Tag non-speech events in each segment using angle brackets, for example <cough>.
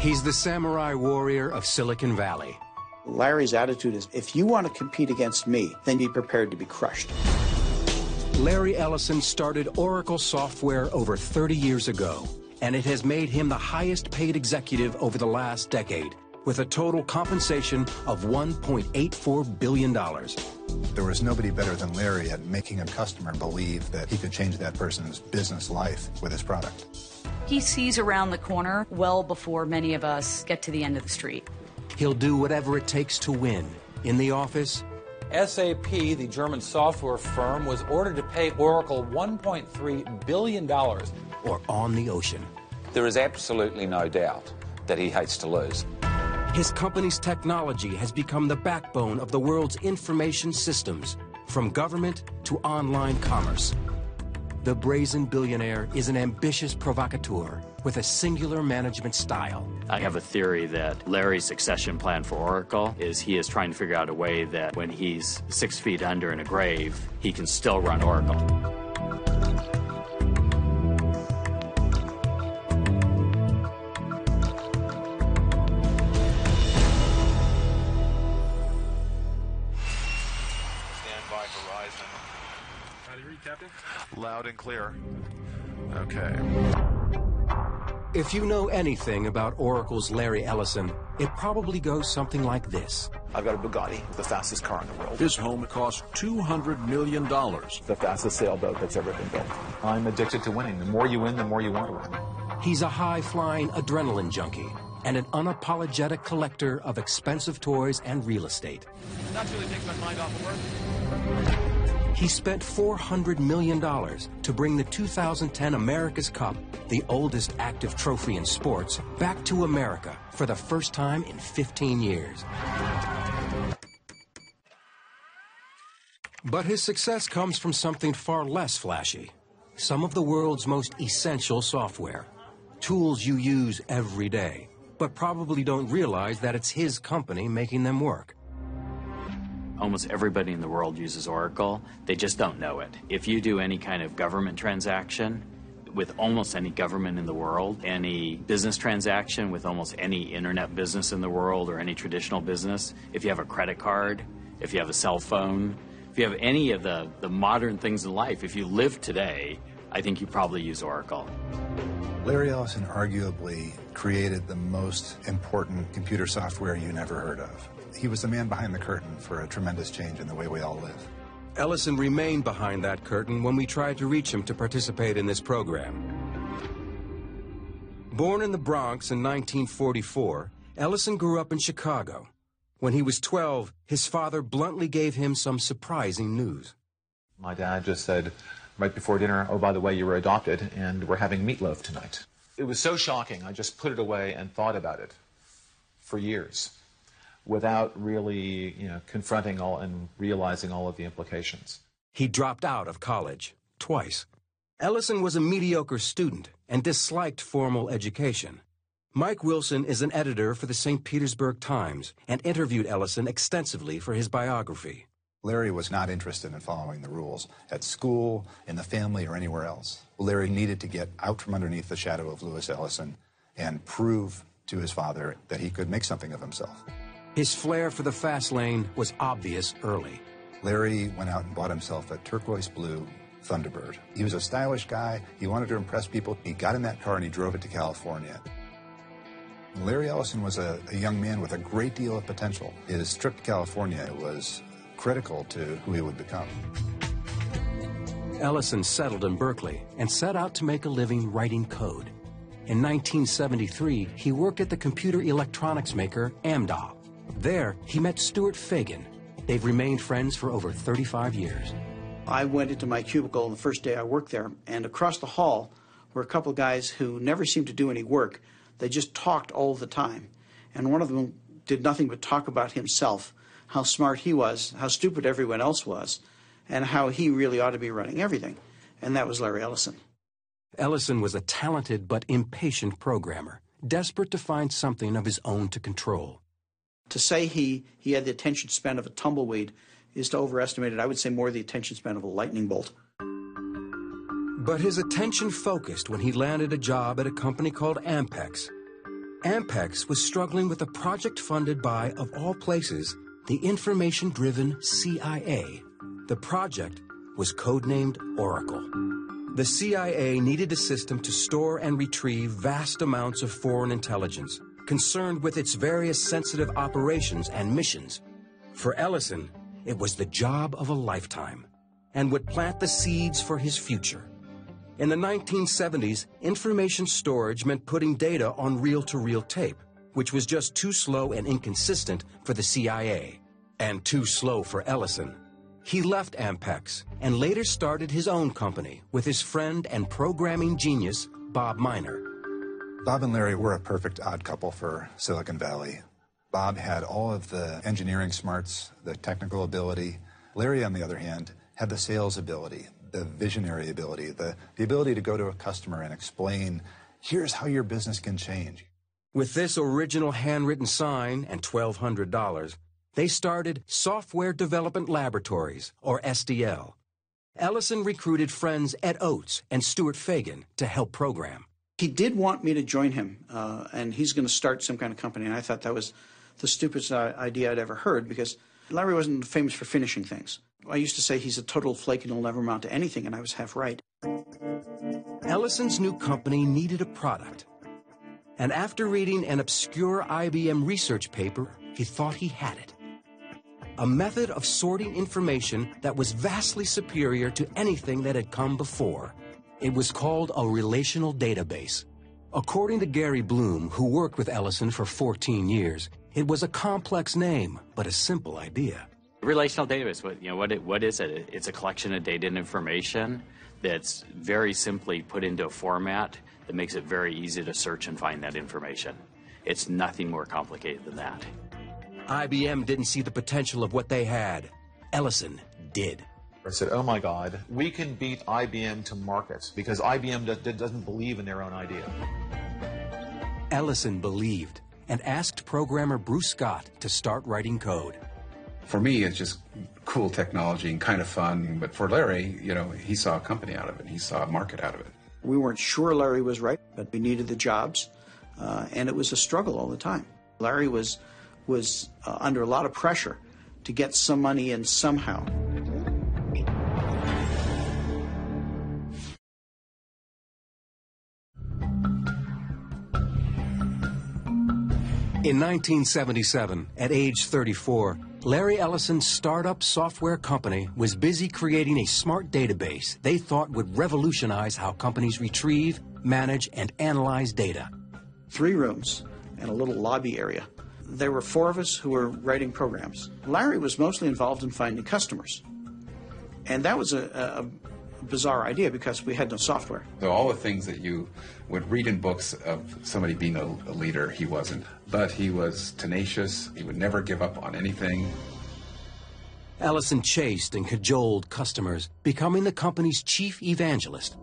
He's the samurai warrior of Silicon Valley. Larry's attitude is if you want to compete against me, then be prepared to be crushed. Larry Ellison started Oracle Software over 30 years ago, and it has made him the highest paid executive over the last decade, with a total compensation of $1.84 billion. There was nobody better than Larry at making a customer believe that he could change that person's business life with his product. He sees around the corner well before many of us get to the end of the street. He'll do whatever it takes to win in the office. SAP, the German software firm, was ordered to pay Oracle $1.3 billion. Or on the ocean. There is absolutely no doubt that he hates to lose. His company's technology has become the backbone of the world's information systems, from government to online commerce. The brazen billionaire is an ambitious provocateur with a singular management style. I have a theory that Larry's succession plan for Oracle is he is trying to figure out a way that when he's six feet under in a grave, he can still run Oracle. And clear. Okay. If you know anything about Oracle's Larry Ellison, it probably goes something like this. I've got a Bugatti, the fastest car in the world. His home cost $200 million. The fastest sailboat that's ever been built. I'm addicted to winning. The more you win, the more you want to win. He's a high-flying adrenaline junkie and an unapologetic collector of expensive toys and real estate. That really takes my mind off of work. He spent $400 million to bring the 2010 America's Cup, the oldest active trophy in sports, back to America for the first time in 15 years. But his success comes from something far less flashy. Some of the world's most essential software. Tools you use every day, but probably don't realize that it's his company making them work. Almost everybody in the world uses Oracle. They just don't know it. If you do any kind of government transaction with almost any government in the world, any business transaction with almost any internet business in the world or any traditional business, if you have a credit card, if you have a cell phone, if you have any of the, the modern things in life, if you live today, I think you probably use Oracle. Larry Ellison arguably created the most important computer software you never heard of. He was the man behind the curtain for a tremendous change in the way we all live. Ellison remained behind that curtain when we tried to reach him to participate in this program. Born in the Bronx in 1944, Ellison grew up in Chicago. When he was 12, his father bluntly gave him some surprising news. My dad just said right before dinner, oh, by the way, you were adopted, and we're having meatloaf tonight. It was so shocking, I just put it away and thought about it for years without really you know, confronting all and realizing all of the implications. He dropped out of college twice. Ellison was a mediocre student and disliked formal education. Mike Wilson is an editor for the St. Petersburg Times and interviewed Ellison extensively for his biography. Larry was not interested in following the rules at school, in the family, or anywhere else. Larry needed to get out from underneath the shadow of Louis Ellison and prove to his father that he could make something of himself. His flair for the fast lane was obvious early. Larry went out and bought himself a turquoise blue Thunderbird. He was a stylish guy. He wanted to impress people. He got in that car and he drove it to California. Larry Ellison was a, a young man with a great deal of potential. His trip to California was critical to who he would become. Ellison settled in Berkeley and set out to make a living writing code. In 1973, he worked at the computer electronics maker Amdahl. There, he met Stuart Feigin. They've remained friends for over 35 years. I went into my cubicle the first day I worked there, and across the hall were a couple of guys who never seemed to do any work. They just talked all the time. And one of them did nothing but talk about himself, how smart he was, how stupid everyone else was, and how he really ought to be running everything. And that was Larry Ellison. Ellison was a talented but impatient programmer, desperate to find something of his own to control. To say he, he had the attention span of a tumbleweed is to overestimate it. I would say more the attention span of a lightning bolt. But his attention focused when he landed a job at a company called Ampex. Ampex was struggling with a project funded by, of all places, the information driven CIA. The project was codenamed Oracle. The CIA needed a system to store and retrieve vast amounts of foreign intelligence, concerned with its various sensitive operations and missions. For Ellison, it was the job of a lifetime and would plant the seeds for his future. In the 1970s, information storage meant putting data on reel to reel tape, which was just too slow and inconsistent for the CIA, and too slow for Ellison. He left Ampex and later started his own company with his friend and programming genius, Bob Miner. Bob and Larry were a perfect odd couple for Silicon Valley. Bob had all of the engineering smarts, the technical ability. Larry, on the other hand, had the sales ability, the visionary ability, the, the ability to go to a customer and explain, here's how your business can change. With this original handwritten sign and $1,200, they started Software Development Laboratories, or SDL. Ellison recruited friends Ed Oates and Stuart Feigin to help program. He did want me to join him, uh, and he's going to start some kind of company. And I thought that was the stupidest idea I'd ever heard because Larry wasn't famous for finishing things. I used to say he's a total flake and he'll never amount to anything, and I was half right. Ellison's new company needed a product. And after reading an obscure IBM research paper, he thought he had it. A method of sorting information that was vastly superior to anything that had come before. It was called a relational database. According to Gary Bloom, who worked with Ellison for 14 years, it was a complex name, but a simple idea. Relational database, what, you know, what, it, what is it? It's a collection of data and information that's very simply put into a format that makes it very easy to search and find that information. It's nothing more complicated than that. IBM didn't see the potential of what they had. Ellison did. I said, oh my God, we can beat IBM to market because IBM doesn't believe in their own idea. Ellison believed and asked programmer Bruce Scott to start writing code. For me, it's just cool technology and kind of fun. But for Larry, you know, he saw a company out of it. He saw a market out of it. We weren't sure Larry was right, but we needed the jobs, uh, and it was a struggle all the time. Larry was was uh, under a lot of pressure to get some money in somehow. In 1977, at age 34, Larry Ellison's startup software company was busy creating a smart database they thought would revolutionize how companies retrieve, manage, and analyze data. Three rooms and a little lobby area. There were four of us who were writing programs. Larry was mostly involved in finding customers. And that was a, bizarre idea because we had no software. So all the things that you would read in books of somebody being a, a leader, he wasn't. But he was tenacious. He would never give up on anything. Ellison chased and cajoled customers, becoming the company's chief evangelist.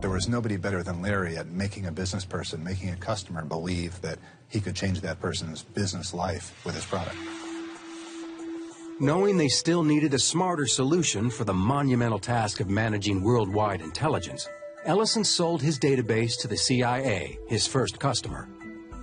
There was nobody better than Larry at making a business person, making a customer believe that he could change that person's business life with his product. Knowing they still needed a smarter solution for the monumental task of managing worldwide intelligence, Ellison sold his database to the CIA, his first customer.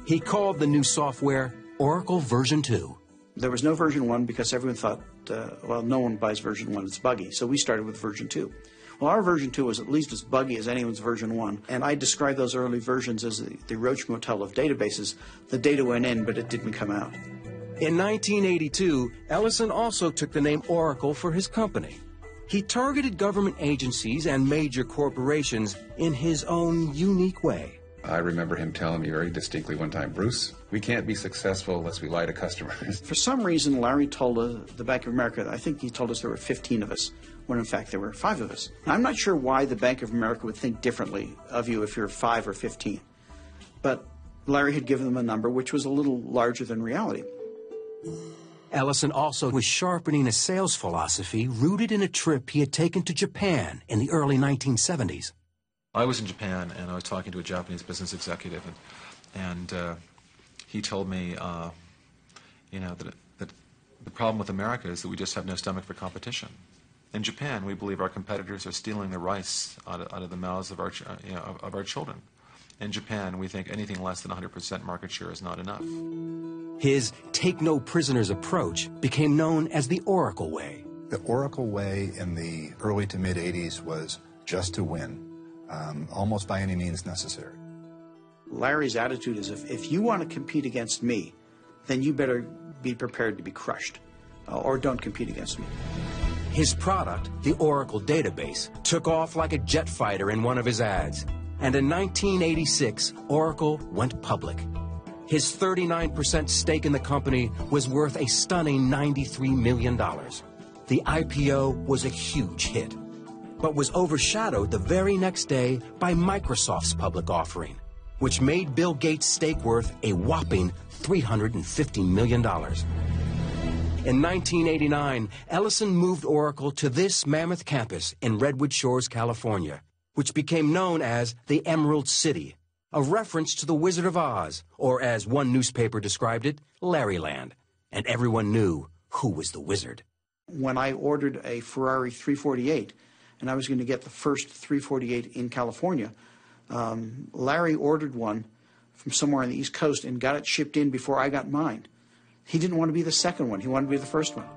He called the new software Oracle Version 2. There was no version 1 because everyone thought, uh, well, no one buys version 1, it's buggy. So we started with version 2. Well, our version 2 was at least as buggy as anyone's version 1. And I describe those early versions as the, the Roach Motel of databases. The data went in, but it didn't come out. In 1982, Ellison also took the name Oracle for his company. He targeted government agencies and major corporations in his own unique way. I remember him telling me very distinctly one time, Bruce, we can't be successful unless we lie to customers. <laughs> For some reason, Larry told uh, the Bank of America, I think he told us there were 15 of us, when in fact there were five of us. I'm not sure why the Bank of America would think differently of you if you're five or 15. But Larry had given them a number which was a little larger than reality. Ellison also was sharpening a sales philosophy rooted in a trip he had taken to Japan in the early 1970s. I was in Japan and I was talking to a Japanese business executive, and, and uh, he told me, uh, you know, that, that the problem with America is that we just have no stomach for competition. In Japan, we believe our competitors are stealing the rice out of, out of the mouths of our, you know, of, of our children. In Japan, we think anything less than 100% market share is not enough. His take no prisoners approach became known as the Oracle Way. The Oracle Way in the early to mid 80s was just to win, um, almost by any means necessary. Larry's attitude is if, if you want to compete against me, then you better be prepared to be crushed, uh, or don't compete against me. His product, the Oracle database, took off like a jet fighter in one of his ads. And in 1986, Oracle went public. His 39% stake in the company was worth a stunning $93 million. The IPO was a huge hit, but was overshadowed the very next day by Microsoft's public offering, which made Bill Gates' stake worth a whopping $350 million. In 1989, Ellison moved Oracle to this mammoth campus in Redwood Shores, California, which became known as the Emerald City, a reference to the Wizard of Oz, or as one newspaper described it, Larryland. And everyone knew who was the wizard. When I ordered a Ferrari 348, and I was going to get the first 348 in California, um, Larry ordered one from somewhere on the East Coast and got it shipped in before I got mine. He didn't want to be the second one, he wanted to be the first one.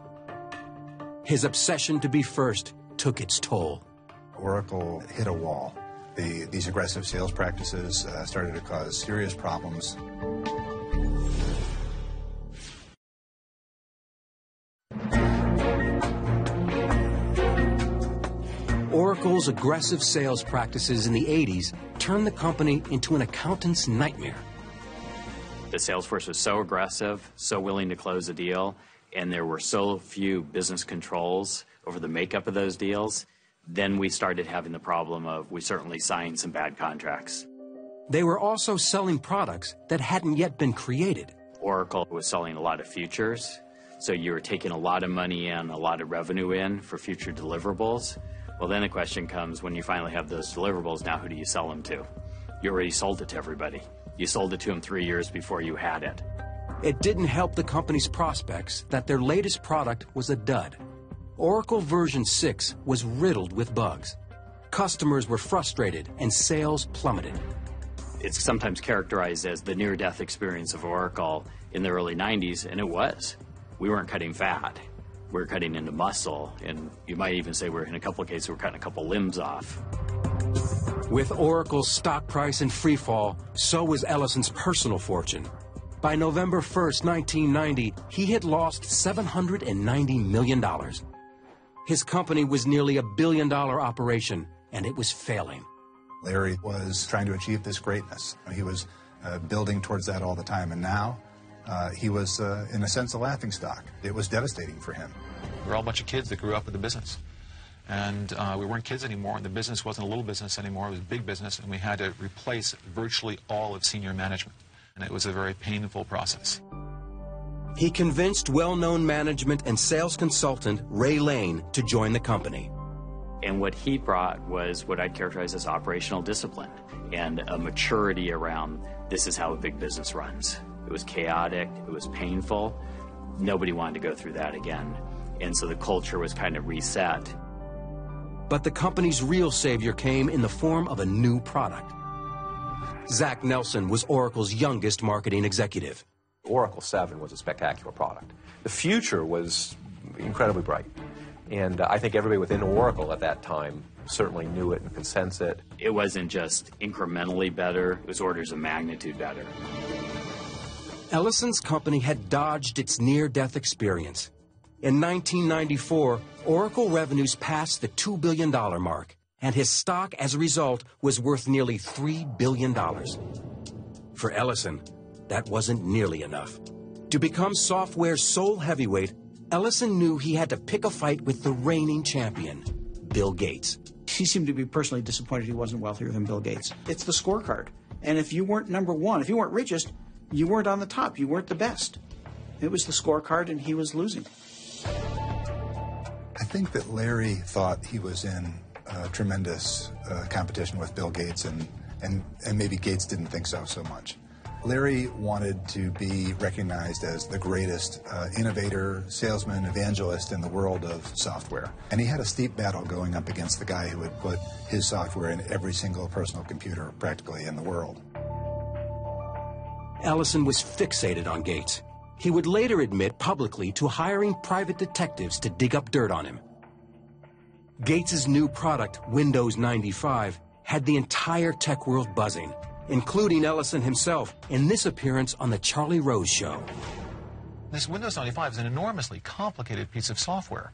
His obsession to be first took its toll. Oracle hit a wall. The, these aggressive sales practices uh, started to cause serious problems. Oracle's aggressive sales practices in the 80s turned the company into an accountant's nightmare. The sales force was so aggressive, so willing to close a deal, and there were so few business controls over the makeup of those deals. Then we started having the problem of we certainly signed some bad contracts. They were also selling products that hadn't yet been created. Oracle was selling a lot of futures, so you were taking a lot of money in, a lot of revenue in for future deliverables. Well, then the question comes when you finally have those deliverables, now who do you sell them to? You already sold it to everybody. You sold it to them three years before you had it. It didn't help the company's prospects that their latest product was a dud. Oracle version 6 was riddled with bugs. Customers were frustrated and sales plummeted. It's sometimes characterized as the near death experience of Oracle in the early 90s, and it was. We weren't cutting fat, we were cutting into muscle, and you might even say we're in a couple of cases, we're cutting a couple limbs off. With Oracle's stock price in freefall, so was Ellison's personal fortune. By November 1st, 1990, he had lost $790 million. His company was nearly a billion dollar operation, and it was failing. Larry was trying to achieve this greatness. He was uh, building towards that all the time, and now uh, he was, uh, in a sense, a laughing stock. It was devastating for him. We're all a bunch of kids that grew up with the business. And uh, we weren't kids anymore, and the business wasn't a little business anymore, it was big business, and we had to replace virtually all of senior management. And it was a very painful process. He convinced well known management and sales consultant Ray Lane to join the company. And what he brought was what I'd characterize as operational discipline and a maturity around this is how a big business runs. It was chaotic, it was painful. Nobody wanted to go through that again. And so the culture was kind of reset. But the company's real savior came in the form of a new product. Zach Nelson was Oracle's youngest marketing executive. Oracle 7 was a spectacular product. The future was incredibly bright. And uh, I think everybody within Oracle at that time certainly knew it and could sense it. It wasn't just incrementally better, it was orders of magnitude better. Ellison's company had dodged its near death experience. In 1994, Oracle revenues passed the $2 billion mark, and his stock as a result was worth nearly $3 billion. For Ellison, that wasn't nearly enough. To become software's sole heavyweight, Ellison knew he had to pick a fight with the reigning champion, Bill Gates. He seemed to be personally disappointed he wasn't wealthier than Bill Gates. It's the scorecard. And if you weren't number one, if you weren't richest, you weren't on the top. You weren't the best. It was the scorecard, and he was losing. I think that Larry thought he was in uh, tremendous uh, competition with Bill Gates, and, and, and maybe Gates didn't think so so much. Larry wanted to be recognized as the greatest uh, innovator, salesman, evangelist in the world of software. And he had a steep battle going up against the guy who had put his software in every single personal computer practically in the world. Ellison was fixated on Gates. He would later admit publicly to hiring private detectives to dig up dirt on him. Gates's new product, Windows 95, had the entire tech world buzzing, including Ellison himself in this appearance on The Charlie Rose Show. This Windows 95 is an enormously complicated piece of software.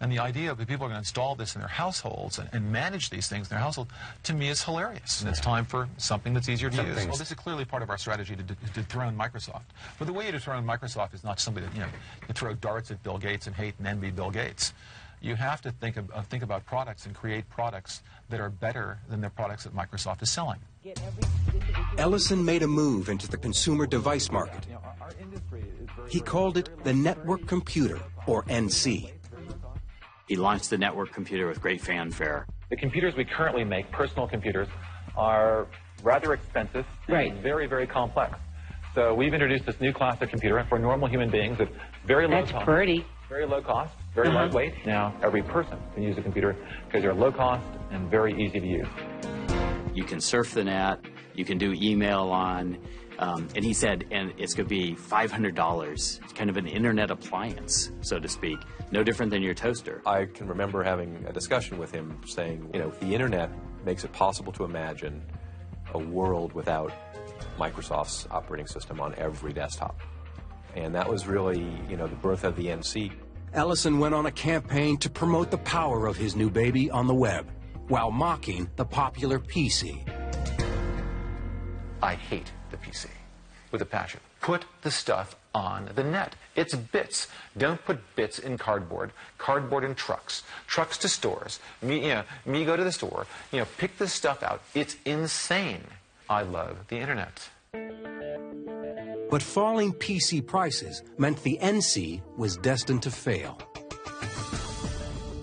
And the idea that people are going to install this in their households and, and, manage these things in their household, to me, is hilarious. And it's time for something that's easier to Some use. Things. Well, this is clearly part of our strategy to, to, to dethrone Microsoft. But the way you dethrone Microsoft is not somebody that, you know, you throw darts at Bill Gates and hate and envy Bill Gates. You have to think, of, uh, think about products and create products that are better than the products that Microsoft is selling. Ellison made a move into the consumer device market. He called it the Network Computer, or NC. He launched the network computer with great fanfare. The computers we currently make, personal computers, are rather expensive right. very, very complex. So we've introduced this new class of computer for normal human beings at very low That's cost. pretty. Very low cost, very uh-huh. lightweight. Now every person can use a computer because they're low cost and very easy to use. You can surf the net. You can do email on. Um, and he said, and it's going to be $500. It's kind of an internet appliance, so to speak. No different than your toaster. I can remember having a discussion with him saying, you know, the internet makes it possible to imagine a world without Microsoft's operating system on every desktop. And that was really, you know, the birth of the NC. Ellison went on a campaign to promote the power of his new baby on the web while mocking the popular PC. I hate the PC with a passion. Put the stuff on the net. It's bits. Don't put bits in cardboard. Cardboard in trucks. Trucks to stores. Me, you know, me go to the store. You know, pick this stuff out. It's insane. I love the internet. But falling PC prices meant the NC was destined to fail.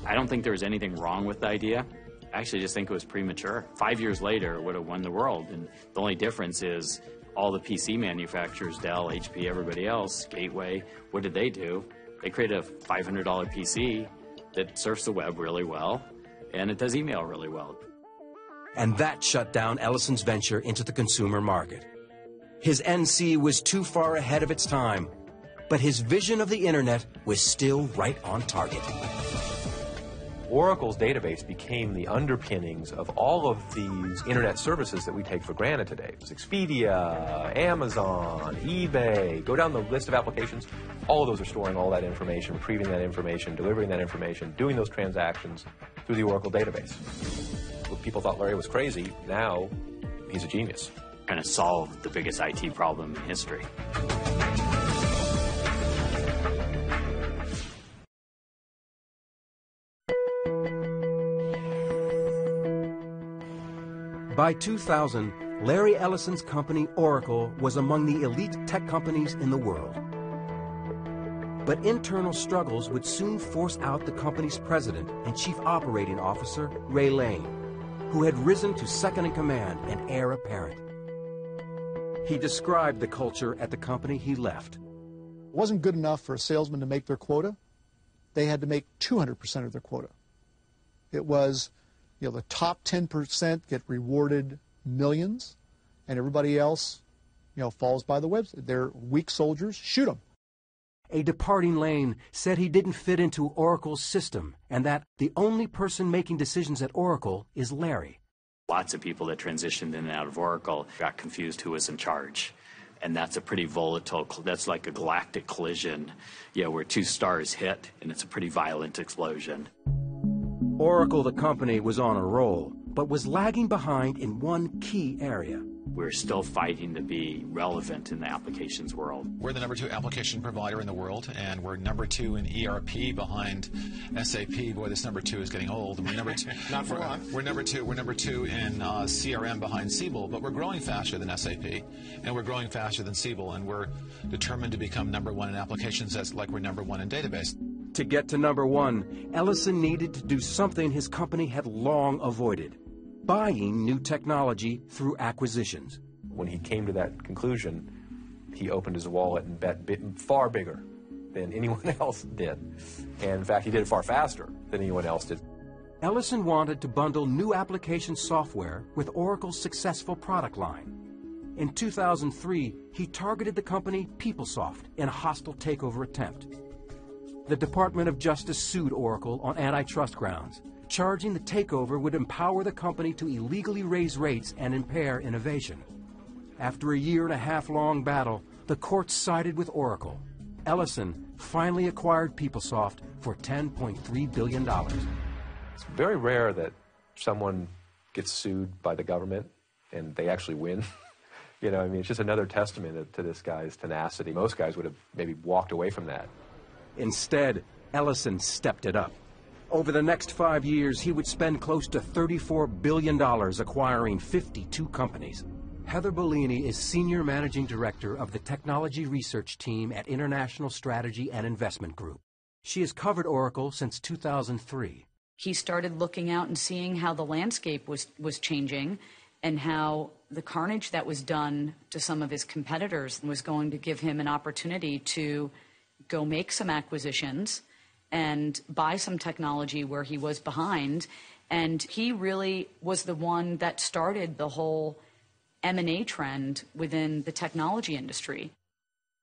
I don't think there was anything wrong with the idea. Actually just think it was premature. Five years later, it would have won the world. And the only difference is all the PC manufacturers, Dell, HP, everybody else, Gateway, what did they do? They created a $500 PC that surfs the web really well and it does email really well. And that shut down Ellison's venture into the consumer market. His NC was too far ahead of its time, but his vision of the internet was still right on target. Oracle's database became the underpinnings of all of these internet services that we take for granted today. It's Expedia, Amazon, eBay, go down the list of applications. All of those are storing all that information, retrieving that information, delivering that information, doing those transactions through the Oracle database. People thought Larry was crazy. Now he's a genius. Kind of solved the biggest IT problem in history. By 2000, Larry Ellison's company, Oracle, was among the elite tech companies in the world. But internal struggles would soon force out the company's president and chief operating officer, Ray Lane, who had risen to second in command and heir apparent. He described the culture at the company he left. It wasn't good enough for a salesman to make their quota. They had to make 200% of their quota. It was you know, the top 10% get rewarded millions, and everybody else, you know, falls by the web. They're weak soldiers. Shoot them. A departing Lane said he didn't fit into Oracle's system and that the only person making decisions at Oracle is Larry. Lots of people that transitioned in and out of Oracle got confused who was in charge. And that's a pretty volatile, that's like a galactic collision, you know, where two stars hit and it's a pretty violent explosion. Oracle, the company, was on a roll, but was lagging behind in one key area. We're still fighting to be relevant in the applications world. We're the number two application provider in the world, and we're number two in ERP behind SAP. Boy, this number two is getting old. we're number two. <laughs> Not for long. We're number two. We're number two in uh, CRM behind Siebel, but we're growing faster than SAP, and we're growing faster than Siebel, and we're determined to become number one in applications, as like we're number one in database. To get to number one, Ellison needed to do something his company had long avoided buying new technology through acquisitions. When he came to that conclusion, he opened his wallet and bet far bigger than <laughs> anyone else did. And in fact, he did it far faster than anyone else did. Ellison wanted to bundle new application software with Oracle's successful product line. In 2003, he targeted the company PeopleSoft in a hostile takeover attempt. The Department of Justice sued Oracle on antitrust grounds, charging the takeover would empower the company to illegally raise rates and impair innovation. After a year and a half long battle, the courts sided with Oracle. Ellison finally acquired PeopleSoft for $10.3 billion. It's very rare that someone gets sued by the government and they actually win. <laughs> you know, I mean, it's just another testament to this guy's tenacity. Most guys would have maybe walked away from that. Instead, Ellison stepped it up. Over the next five years, he would spend close to $34 billion acquiring 52 companies. Heather Bellini is Senior Managing Director of the Technology Research Team at International Strategy and Investment Group. She has covered Oracle since 2003. He started looking out and seeing how the landscape was, was changing and how the carnage that was done to some of his competitors was going to give him an opportunity to go make some acquisitions and buy some technology where he was behind. And he really was the one that started the whole M&A trend within the technology industry.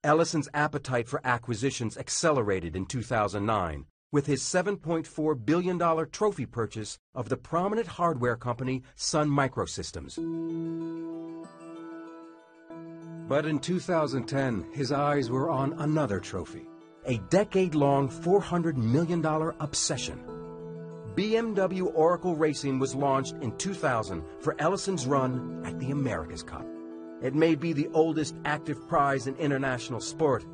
Ellison's appetite for acquisitions accelerated in 2009 with his $7.4 billion trophy purchase of the prominent hardware company Sun Microsystems. But in 2010, his eyes were on another trophy a decade long $400 million obsession. BMW Oracle Racing was launched in 2000 for Ellison's run at the America's Cup. It may be the oldest active prize in international sport,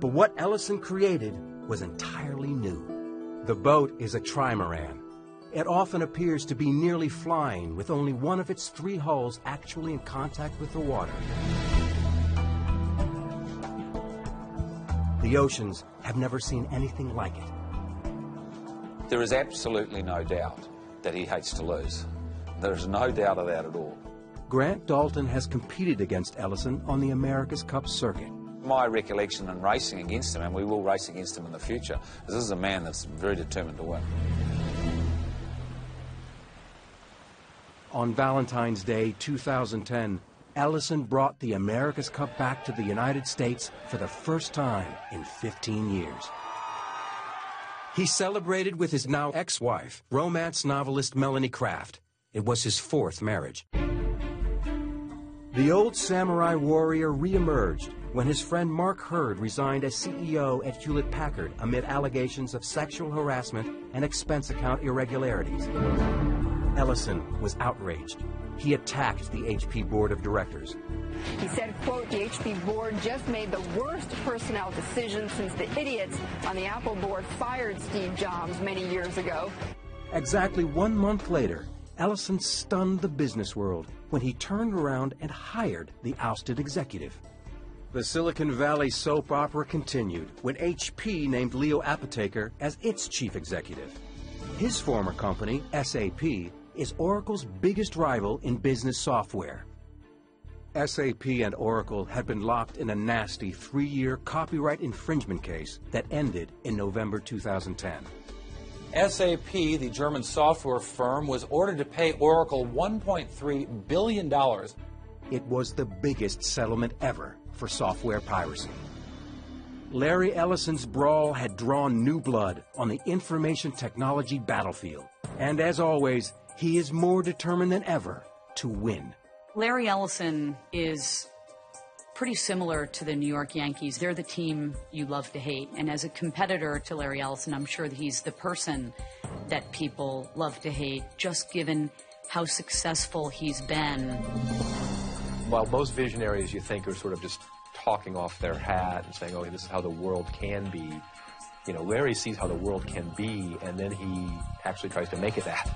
but what Ellison created was entirely new. The boat is a trimaran. It often appears to be nearly flying with only one of its three hulls actually in contact with the water. The oceans have never seen anything like it. There is absolutely no doubt that he hates to lose. There's no doubt of that at all. Grant Dalton has competed against Ellison on the America's Cup circuit. My recollection in racing against him, and we will race against him in the future, is this is a man that's very determined to win. On Valentine's Day 2010, Ellison brought the America's Cup back to the United States for the first time in 15 years. He celebrated with his now ex-wife, romance novelist Melanie Craft. It was his fourth marriage. The old samurai warrior reemerged when his friend Mark Hurd resigned as CEO at Hewlett Packard amid allegations of sexual harassment and expense account irregularities. Ellison was outraged. He attacked the HP board of directors. He said, quote, the HP board just made the worst personnel decision since the idiots on the Apple board fired Steve Jobs many years ago. Exactly one month later, Ellison stunned the business world when he turned around and hired the ousted executive. The Silicon Valley soap opera continued when HP named Leo Apotheker as its chief executive. His former company, SAP, is Oracle's biggest rival in business software. SAP and Oracle had been locked in a nasty three-year copyright infringement case that ended in November 2010. SAP, the German software firm, was ordered to pay Oracle $1.3 billion. It was the biggest settlement ever for software piracy. Larry Ellison's brawl had drawn new blood on the information technology battlefield. And as always, he is more determined than ever to win. Larry Ellison is pretty similar to the New York Yankees. They're the team you love to hate. And as a competitor to Larry Ellison, I'm sure that he's the person that people love to hate, just given how successful he's been. While most visionaries you think are sort of just talking off their hat and saying, oh, this is how the world can be, you know, Larry sees how the world can be, and then he actually tries to make it that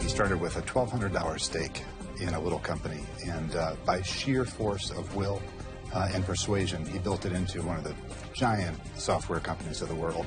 He started with a $1,200 stake in a little company, and uh, by sheer force of will uh, and persuasion, he built it into one of the giant software companies of the world.